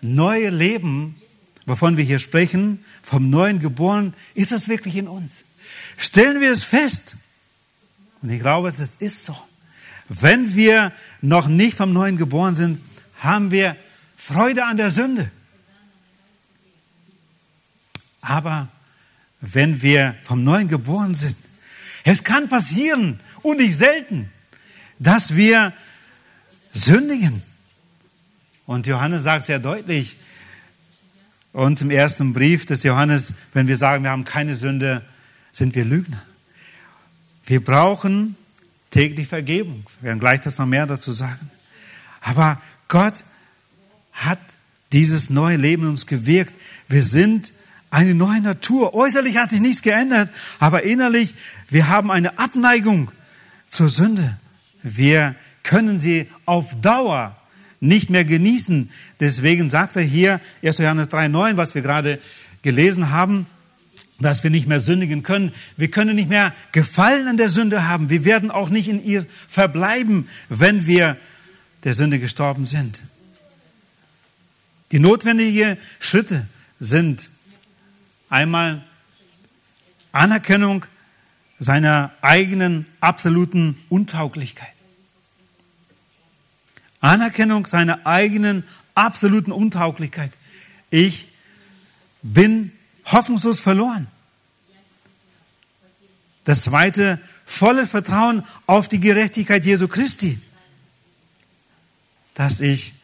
neue Leben, wovon wir hier sprechen, vom neuen geboren, ist das wirklich in uns? Stellen wir es fest. Und ich glaube, es ist so. Wenn wir noch nicht vom neuen geboren sind, haben wir Freude an der Sünde. Aber wenn wir vom neuen geboren sind, es kann passieren und nicht selten, dass wir sündigen. Und Johannes sagt sehr deutlich uns im ersten Brief des Johannes, wenn wir sagen, wir haben keine Sünde, sind wir Lügner. Wir brauchen täglich Vergebung. Wir werden gleich das noch mehr dazu sagen. Aber Gott hat dieses neue Leben uns gewirkt. Wir sind eine neue Natur. Äußerlich hat sich nichts geändert, aber innerlich, wir haben eine Abneigung zur Sünde. Wir können sie auf Dauer nicht mehr genießen. Deswegen sagt er hier, 1. Johannes 3,9, was wir gerade gelesen haben, dass wir nicht mehr sündigen können. Wir können nicht mehr Gefallen an der Sünde haben. Wir werden auch nicht in ihr verbleiben, wenn wir der Sünde gestorben sind. Die notwendigen Schritte sind einmal Anerkennung seiner eigenen absoluten Untauglichkeit. Anerkennung seiner eigenen absoluten Untauglichkeit. Ich bin hoffnungslos verloren. Das zweite, volles Vertrauen auf die Gerechtigkeit Jesu Christi. Dass ich,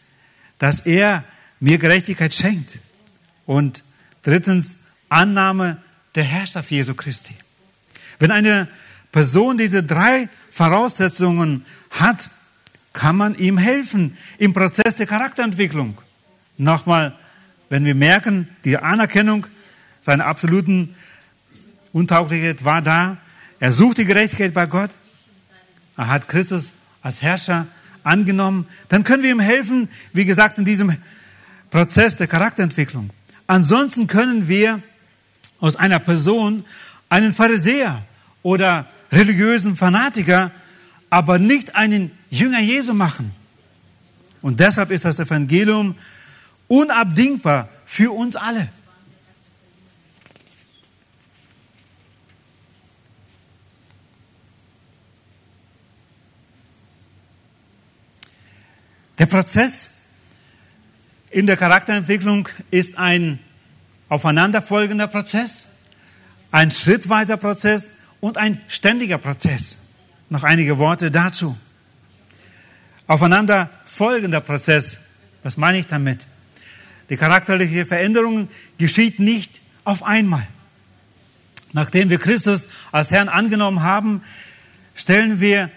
dass er mir Gerechtigkeit schenkt. Und drittens, Annahme der Herrschaft Jesu Christi. Wenn eine Person diese drei Voraussetzungen hat, kann man ihm helfen im Prozess der Charakterentwicklung. Nochmal, wenn wir merken, die Anerkennung seiner absoluten Untauglichkeit war da, er sucht die Gerechtigkeit bei Gott, er hat Christus als Herrscher angenommen, dann können wir ihm helfen, wie gesagt, in diesem Prozess der Charakterentwicklung. Ansonsten können wir aus einer Person einen Pharisäer oder religiösen Fanatiker, aber nicht einen Jünger Jesu machen. Und deshalb ist das Evangelium unabdingbar für uns alle. Der Prozess in der Charakterentwicklung ist ein aufeinanderfolgender Prozess, ein schrittweiser Prozess und ein ständiger Prozess. Noch einige Worte dazu aufeinander folgender Prozess. Was meine ich damit? Die charakterliche Veränderung geschieht nicht auf einmal. Nachdem wir Christus als Herrn angenommen haben, stellen wir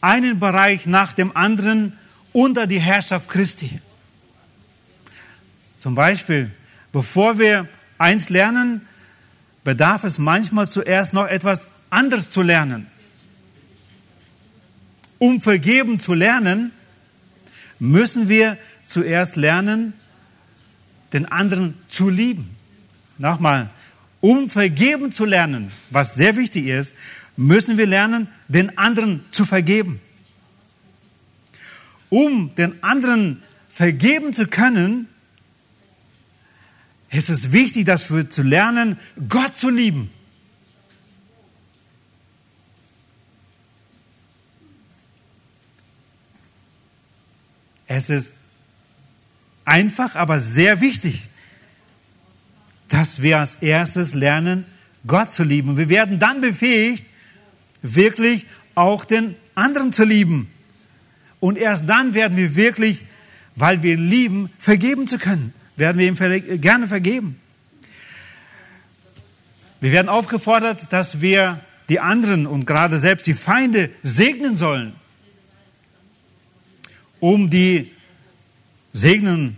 einen Bereich nach dem anderen unter die Herrschaft Christi. Zum Beispiel, bevor wir eins lernen, bedarf es manchmal zuerst noch etwas anderes zu lernen. Um vergeben zu lernen, müssen wir zuerst lernen, den anderen zu lieben. Nochmal, um vergeben zu lernen, was sehr wichtig ist, müssen wir lernen, den anderen zu vergeben. Um den anderen vergeben zu können, ist es wichtig, dass wir zu lernen, Gott zu lieben. Es ist einfach, aber sehr wichtig, dass wir als erstes lernen, Gott zu lieben. Wir werden dann befähigt, wirklich auch den anderen zu lieben. Und erst dann werden wir wirklich, weil wir lieben, vergeben zu können. Werden wir ihm gerne vergeben. Wir werden aufgefordert, dass wir die anderen und gerade selbst die Feinde segnen sollen um die segnen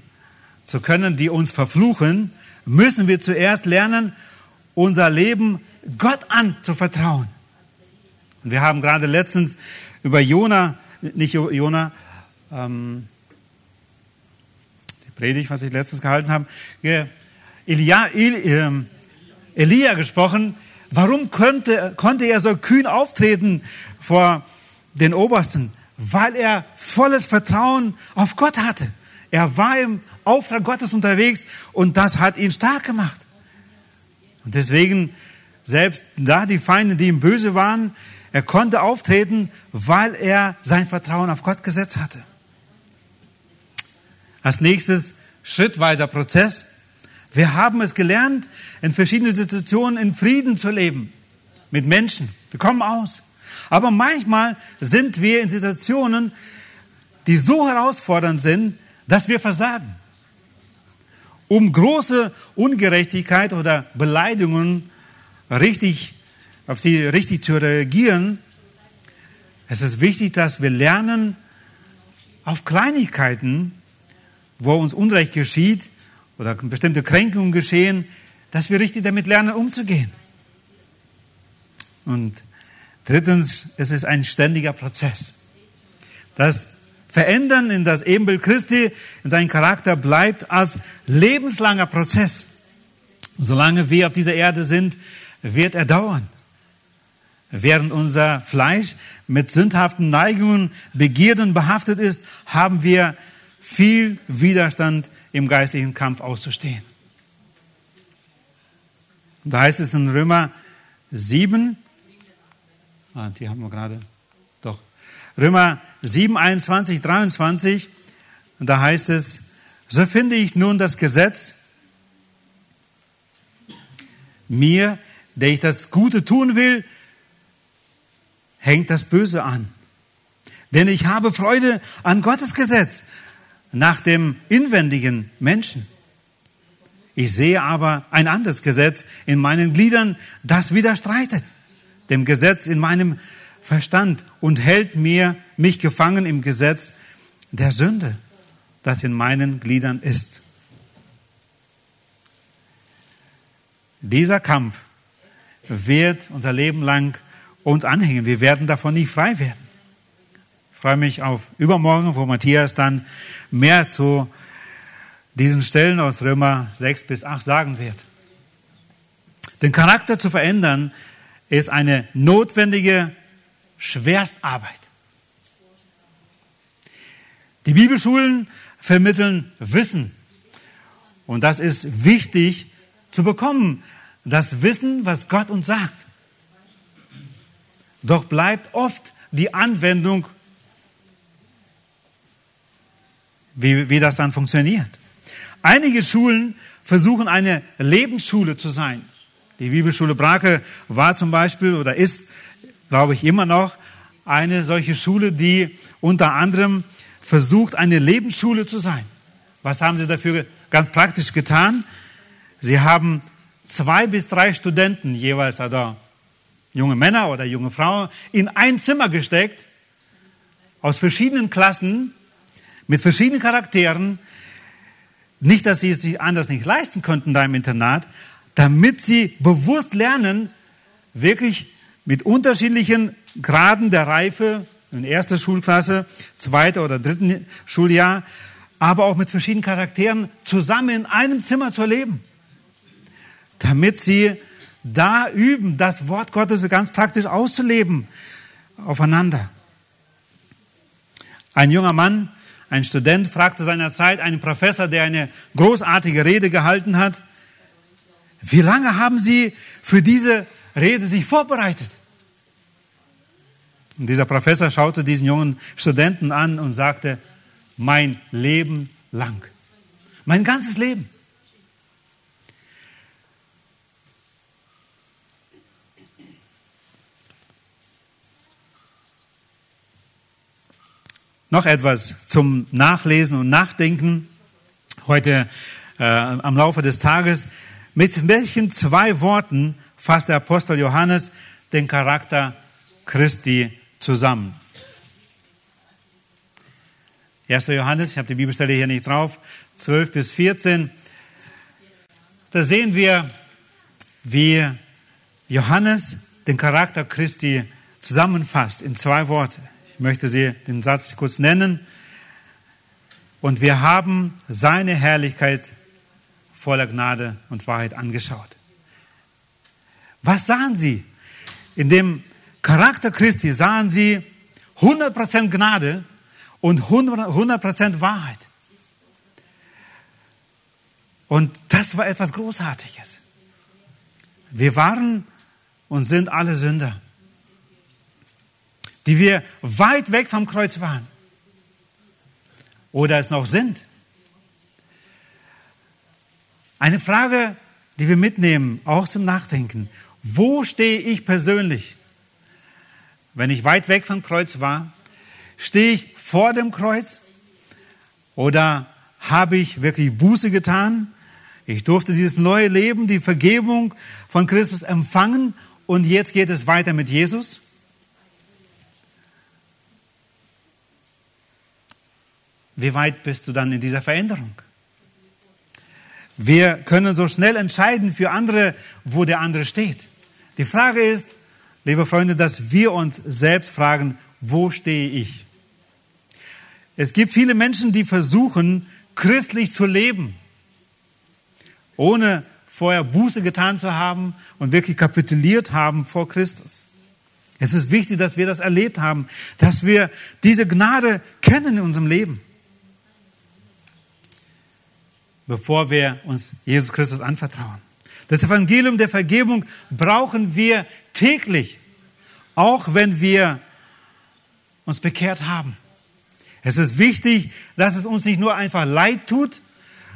zu können, die uns verfluchen, müssen wir zuerst lernen, unser Leben Gott anzuvertrauen. Wir haben gerade letztens über Jona, nicht Jona, ähm, Predigt, was ich letztens gehalten habe, Elia, ähm, Elia gesprochen, Warum könnte, konnte er so kühn auftreten vor den Obersten? Weil er volles Vertrauen auf Gott hatte. Er war im Auftrag Gottes unterwegs und das hat ihn stark gemacht. Und deswegen, selbst da die Feinde, die ihm böse waren, er konnte auftreten, weil er sein Vertrauen auf Gott gesetzt hatte. Als nächstes schrittweiser Prozess. Wir haben es gelernt, in verschiedenen Situationen in Frieden zu leben mit Menschen. Wir kommen aus. Aber manchmal sind wir in Situationen, die so herausfordernd sind, dass wir versagen. Um große Ungerechtigkeit oder Beleidigungen richtig, auf sie richtig zu reagieren, es ist wichtig, dass wir lernen, auf Kleinigkeiten, wo uns Unrecht geschieht oder bestimmte Kränkungen geschehen, dass wir richtig damit lernen, umzugehen. Und drittens, es ist ein ständiger Prozess. Das Verändern in das Ebenbild Christi, in seinen Charakter bleibt als lebenslanger Prozess. Solange wir auf dieser Erde sind, wird er dauern. Während unser Fleisch mit sündhaften Neigungen, Begierden behaftet ist, haben wir viel Widerstand im geistlichen Kampf auszustehen. Da heißt es in Römer 7, ah, die haben wir gerade, doch, Römer 7, 21, 23, da heißt es, so finde ich nun das Gesetz mir, der ich das Gute tun will, hängt das Böse an. Denn ich habe Freude an Gottes Gesetz nach dem inwendigen Menschen. Ich sehe aber ein anderes Gesetz in meinen Gliedern, das widerstreitet dem Gesetz in meinem Verstand und hält mir mich gefangen im Gesetz der Sünde, das in meinen Gliedern ist. Dieser Kampf wird unser Leben lang uns anhängen. Wir werden davon nicht frei werden. Ich freue mich auf übermorgen, wo Matthias dann mehr zu diesen Stellen aus Römer 6 bis 8 sagen wird. Den Charakter zu verändern ist eine notwendige Schwerstarbeit. Die Bibelschulen vermitteln Wissen. Und das ist wichtig zu bekommen. Das Wissen, was Gott uns sagt. Doch bleibt oft die Anwendung wie, wie das dann funktioniert. Einige Schulen versuchen eine Lebensschule zu sein. Die Bibelschule Brake war zum Beispiel oder ist, glaube ich, immer noch eine solche Schule, die unter anderem versucht, eine Lebensschule zu sein. Was haben sie dafür ganz praktisch getan? Sie haben zwei bis drei Studenten jeweils, also junge Männer oder junge Frauen, in ein Zimmer gesteckt, aus verschiedenen Klassen, mit verschiedenen Charakteren, nicht, dass sie es sich anders nicht leisten könnten da im Internat, damit sie bewusst lernen, wirklich mit unterschiedlichen Graden der Reife, in erster Schulklasse, zweiter oder dritten Schuljahr, aber auch mit verschiedenen Charakteren zusammen in einem Zimmer zu leben. Damit sie da üben, das Wort Gottes ganz praktisch auszuleben aufeinander. Ein junger Mann ein Student fragte seinerzeit einen Professor, der eine großartige Rede gehalten hat, wie lange haben Sie für diese Rede sich vorbereitet? Und dieser Professor schaute diesen jungen Studenten an und sagte, mein Leben lang. Mein ganzes Leben. Noch etwas zum Nachlesen und Nachdenken heute äh, am Laufe des Tages. Mit welchen zwei Worten fasst der Apostel Johannes den Charakter Christi zusammen? 1. Johannes, ich habe die Bibelstelle hier nicht drauf, 12 bis 14. Da sehen wir, wie Johannes den Charakter Christi zusammenfasst in zwei Worte. Ich möchte Sie den Satz kurz nennen. Und wir haben seine Herrlichkeit voller Gnade und Wahrheit angeschaut. Was sahen sie? In dem Charakter Christi sahen sie 100% Gnade und 100% Wahrheit. Und das war etwas Großartiges. Wir waren und sind alle Sünder, die wir weit weg vom Kreuz waren oder es noch sind. Eine Frage, die wir mitnehmen, auch zum Nachdenken. Wo stehe ich persönlich? Wenn ich weit weg vom Kreuz war, stehe ich vor dem Kreuz oder habe ich wirklich Buße getan? Ich durfte dieses neue Leben, die Vergebung von Christus empfangen und jetzt geht es weiter mit Jesus. Wie weit bist du dann in dieser Veränderung? Wir können so schnell entscheiden für andere, wo der andere steht. Die Frage ist, liebe Freunde, dass wir uns selbst fragen, wo stehe ich? Es gibt viele Menschen, die versuchen, christlich zu leben, ohne vorher Buße getan zu haben und wirklich kapituliert haben vor Christus. Es ist wichtig, dass wir das erlebt haben, dass wir diese Gnade kennen in unserem Leben, bevor wir uns Jesus Christus anvertrauen. Das Evangelium der Vergebung brauchen wir täglich, auch wenn wir uns bekehrt haben. Es ist wichtig, dass es uns nicht nur einfach leid tut,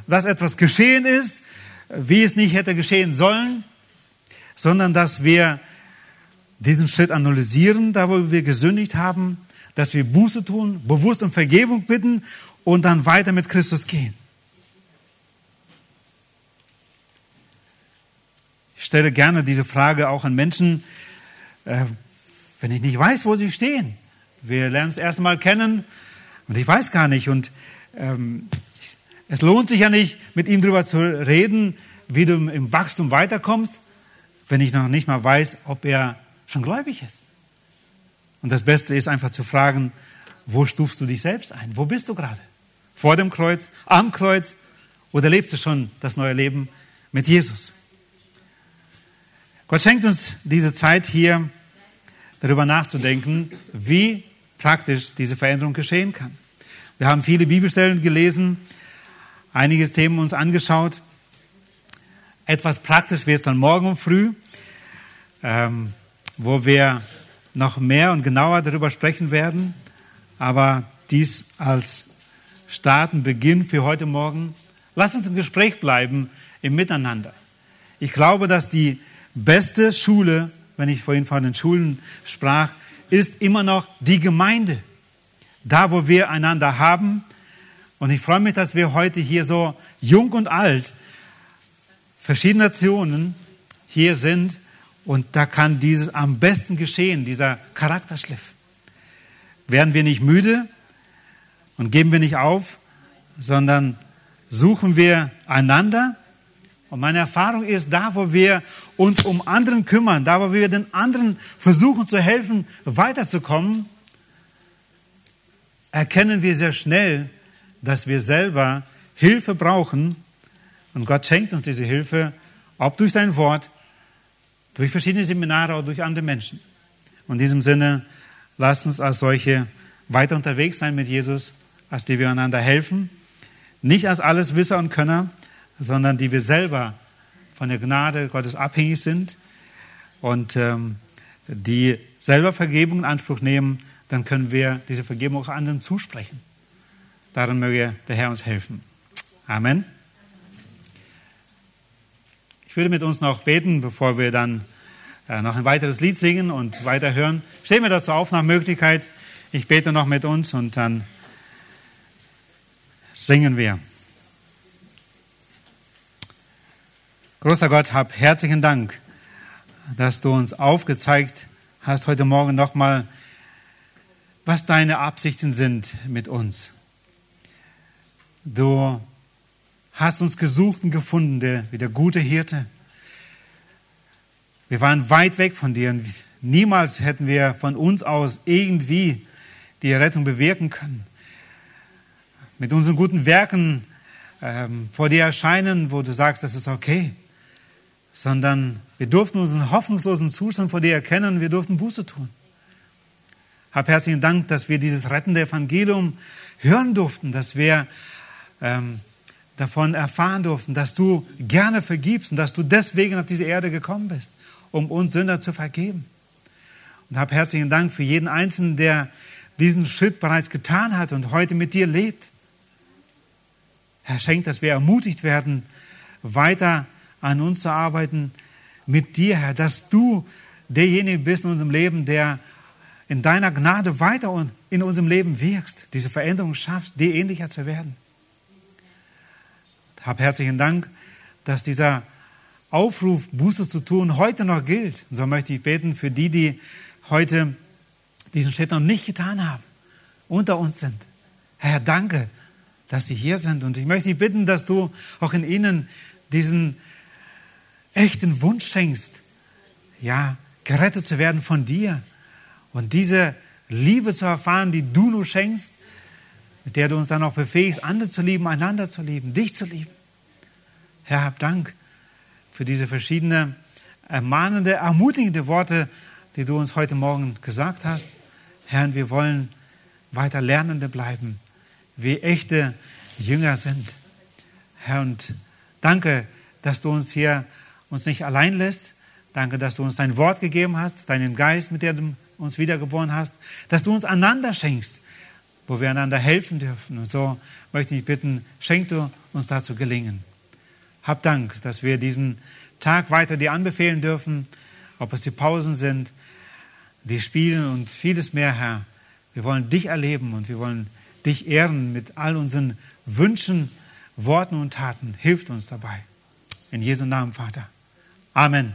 dass etwas geschehen ist, wie es nicht hätte geschehen sollen, sondern dass wir diesen Schritt analysieren, da wo wir gesündigt haben, dass wir Buße tun, bewusst um Vergebung bitten und dann weiter mit Christus gehen. Ich stelle gerne diese Frage auch an Menschen, äh, wenn ich nicht weiß, wo sie stehen. Wir lernen es erst mal kennen und ich weiß gar nicht. Und ähm, es lohnt sich ja nicht, mit ihm darüber zu reden, wie du im Wachstum weiterkommst, wenn ich noch nicht mal weiß, ob er schon gläubig ist. Und das Beste ist einfach zu fragen, wo stufst du dich selbst ein? Wo bist du gerade? Vor dem Kreuz, am Kreuz oder lebst du schon das neue Leben mit Jesus? Gott schenkt uns diese Zeit hier, darüber nachzudenken, wie praktisch diese Veränderung geschehen kann. Wir haben viele Bibelstellen gelesen, einiges Themen uns angeschaut. Etwas praktisch wird es dann morgen früh, ähm, wo wir noch mehr und genauer darüber sprechen werden. Aber dies als Starten, Beginn für heute Morgen. Lass uns im Gespräch bleiben, im Miteinander. Ich glaube, dass die beste Schule, wenn ich vorhin von den Schulen sprach, ist immer noch die Gemeinde. Da, wo wir einander haben. Und ich freue mich, dass wir heute hier so jung und alt, verschiedene Nationen hier sind. Und da kann dieses am besten geschehen, dieser Charakterschliff. Werden wir nicht müde und geben wir nicht auf, sondern suchen wir einander und meine Erfahrung ist, da wo wir uns um anderen kümmern, da wo wir den anderen versuchen zu helfen, weiterzukommen, erkennen wir sehr schnell, dass wir selber Hilfe brauchen. Und Gott schenkt uns diese Hilfe, ob durch sein Wort, durch verschiedene Seminare oder durch andere Menschen. Und in diesem Sinne, lasst uns als solche weiter unterwegs sein mit Jesus, als die wir einander helfen. Nicht als alles Wisser und Könner, sondern die wir selber von der Gnade Gottes abhängig sind und ähm, die selber Vergebung in Anspruch nehmen, dann können wir diese Vergebung auch anderen zusprechen. Darin möge der Herr uns helfen. Amen. Ich würde mit uns noch beten, bevor wir dann äh, noch ein weiteres Lied singen und weiterhören. Stehen wir dazu auf nach Möglichkeit. Ich bete noch mit uns und dann singen wir. Großer Gott, hab herzlichen Dank, dass du uns aufgezeigt hast heute Morgen nochmal, was deine Absichten sind mit uns. Du hast uns gesucht und gefunden, der, wie der gute Hirte. Wir waren weit weg von dir und niemals hätten wir von uns aus irgendwie die Rettung bewirken können. Mit unseren guten Werken ähm, vor dir erscheinen, wo du sagst, das ist okay sondern wir durften unseren hoffnungslosen Zustand vor dir erkennen, wir durften Buße tun. Hab herzlichen Dank, dass wir dieses rettende Evangelium hören durften, dass wir ähm, davon erfahren durften, dass du gerne vergibst und dass du deswegen auf diese Erde gekommen bist, um uns Sünder zu vergeben. Und hab herzlichen Dank für jeden Einzelnen, der diesen Schritt bereits getan hat und heute mit dir lebt. Herr, schenkt, dass wir ermutigt werden, weiter an uns zu arbeiten mit dir, Herr, dass du derjenige bist in unserem Leben, der in deiner Gnade weiter in unserem Leben wirkst, diese Veränderung schaffst, dir ähnlicher zu werden. Hab herzlichen Dank, dass dieser Aufruf, Buße zu tun, heute noch gilt. So möchte ich beten für die, die heute diesen Schritt noch nicht getan haben, unter uns sind. Herr, danke, dass sie hier sind. Und ich möchte dich bitten, dass du auch in ihnen diesen echten Wunsch schenkst, ja, gerettet zu werden von dir und diese Liebe zu erfahren, die du nur schenkst, mit der du uns dann auch befähigst, andere zu lieben, einander zu lieben, dich zu lieben. Herr, hab Dank für diese verschiedenen ermahnende, ermutigende Worte, die du uns heute Morgen gesagt hast. Herr, wir wollen weiter Lernende bleiben, wie echte Jünger sind. Herr, und danke, dass du uns hier uns nicht allein lässt. Danke, dass du uns dein Wort gegeben hast, deinen Geist, mit dem du uns wiedergeboren hast, dass du uns einander schenkst, wo wir einander helfen dürfen. Und so möchte ich bitten, schenk du uns dazu gelingen. Hab Dank, dass wir diesen Tag weiter dir anbefehlen dürfen, ob es die Pausen sind, die Spielen und vieles mehr, Herr. Wir wollen dich erleben und wir wollen dich ehren mit all unseren Wünschen, Worten und Taten. Hilft uns dabei. In Jesu Namen, Vater. Amen.